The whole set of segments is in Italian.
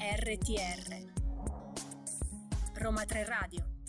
RTR Roma 3 Radio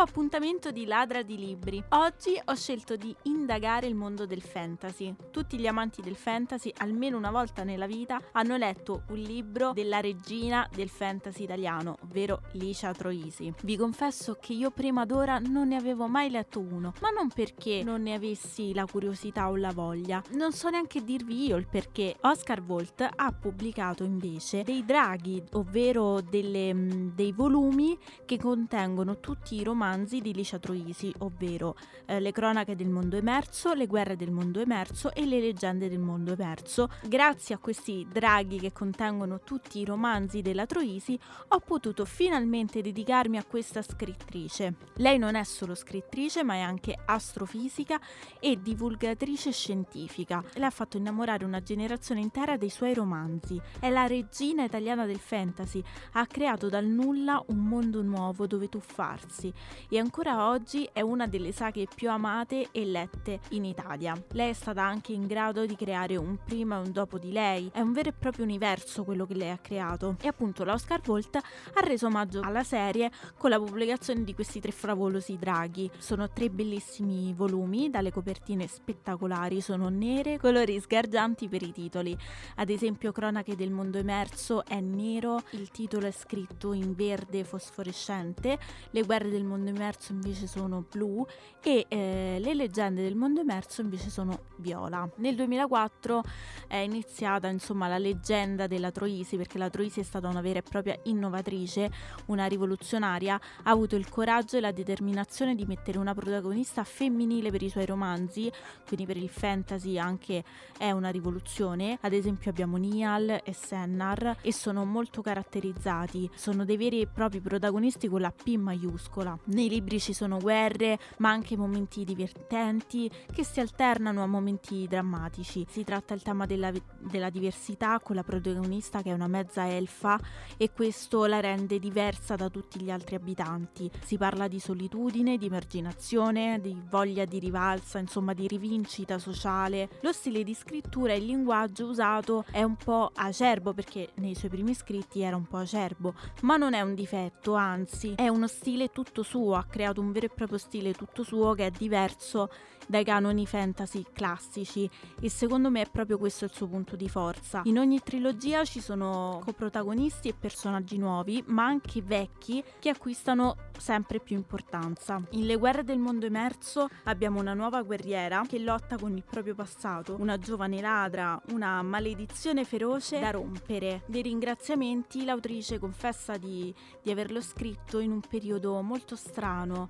Nuovo appuntamento di Ladra di Libri. Oggi ho scelto di indagare il mondo del fantasy. Tutti gli amanti del fantasy, almeno una volta nella vita, hanno letto un libro della regina del fantasy italiano, ovvero Licia Troisi. Vi confesso che io prima d'ora non ne avevo mai letto uno, ma non perché non ne avessi la curiosità o la voglia. Non so neanche dirvi io il perché. Oscar Volt ha pubblicato invece dei draghi, ovvero delle, dei volumi che contengono tutti i romanzi di Licia Troisi, ovvero eh, Le cronache del mondo emerso, Le guerre del mondo emerso e Le leggende del mondo emerso. Grazie a questi draghi che contengono tutti i romanzi della Troisi, ho potuto finalmente dedicarmi a questa scrittrice. Lei non è solo scrittrice, ma è anche astrofisica e divulgatrice scientifica. Le ha fatto innamorare una generazione intera dei suoi romanzi. È la regina italiana del fantasy, ha creato dal nulla un mondo nuovo dove tuffarsi e ancora oggi è una delle saghe più amate e lette in Italia. Lei è stata anche in grado di creare un prima e un dopo di lei, è un vero e proprio universo quello che lei ha creato e appunto l'Oscar Volt ha reso omaggio alla serie con la pubblicazione di questi tre favolosi draghi. Sono tre bellissimi volumi dalle copertine spettacolari, sono nere, colori sgargianti per i titoli. Ad esempio Cronache del mondo emerso è nero, il titolo è scritto in verde fosforescente, Le guerre del mondo emerso invece sono blu e eh, le leggende del mondo emerso invece sono viola. Nel 2004 è iniziata insomma la leggenda della Troisi perché la Troisi è stata una vera e propria innovatrice, una rivoluzionaria, ha avuto il coraggio e la determinazione di mettere una protagonista femminile per i suoi romanzi, quindi per il fantasy anche è una rivoluzione. Ad esempio abbiamo Nial e Sennar e sono molto caratterizzati, sono dei veri e propri protagonisti con la P maiuscola. Nei libri ci sono guerre, ma anche momenti divertenti che si alternano a momenti drammatici. Si tratta il tema della, della diversità con la protagonista che è una mezza elfa e questo la rende diversa da tutti gli altri abitanti. Si parla di solitudine, di emarginazione, di voglia di rivalsa, insomma di rivincita sociale. Lo stile di scrittura e il linguaggio usato è un po' acerbo perché nei suoi primi scritti era un po' acerbo, ma non è un difetto, anzi è uno stile tutto suo, ha creato un vero e proprio stile tutto suo che è diverso dai canoni fantasy classici e secondo me è proprio questo il suo punto di forza. In ogni trilogia ci sono coprotagonisti e personaggi nuovi, ma anche vecchi che acquistano sempre più importanza. In Le guerre del mondo emerso abbiamo una nuova guerriera che lotta con il proprio passato, una giovane ladra, una maledizione feroce da rompere. Dei ringraziamenti l'autrice confessa di, di averlo scritto in un periodo molto strano,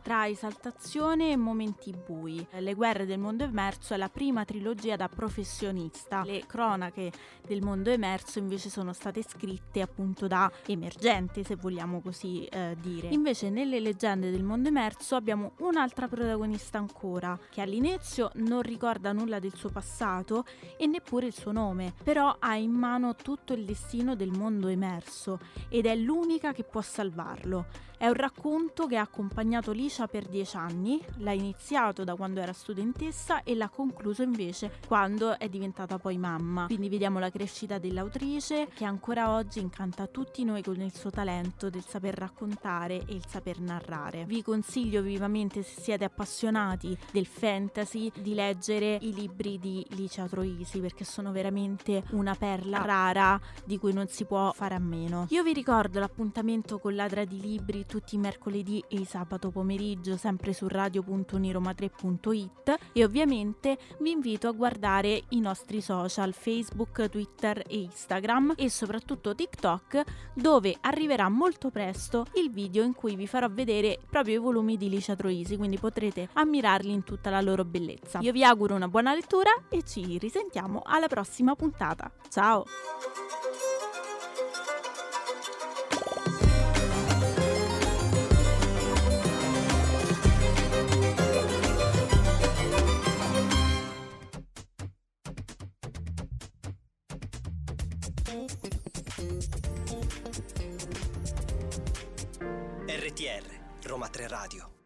tra esaltazione e momenti bui. Le Guerre del mondo emerso è la prima trilogia da professionista. Le cronache del mondo emerso invece sono state scritte appunto da emergente, se vogliamo così eh, dire. Invece nelle leggende del mondo emerso abbiamo un'altra protagonista ancora, che all'inizio non ricorda nulla del suo passato e neppure il suo nome, però ha in mano tutto il destino del mondo emerso ed è l'unica che può salvarlo. È un racconto che ha accompagnato Licia per dieci anni, l'ha iniziato da quando era studentessa e l'ha concluso invece quando è diventata poi mamma. Quindi vediamo la crescita dell'autrice che ancora oggi incanta tutti noi con il suo talento del saper raccontare e il saper narrare. Vi consiglio vivamente se siete appassionati del fantasy di leggere i libri di Licia Troisi perché sono veramente una perla rara di cui non si può fare a meno. Io vi ricordo l'appuntamento con Ladra di Libri tutti i mercoledì e i sabato pomeriggio sempre su radio.uniroma3.it e ovviamente vi invito a guardare i nostri social Facebook, Twitter e Instagram e soprattutto TikTok dove arriverà molto presto il video in cui vi farò vedere proprio i volumi di Licia Troisi quindi potrete ammirarli in tutta la loro bellezza. Io vi auguro una buona lettura e ci risentiamo alla prossima puntata. Ciao! RTR Roma 3 Radio.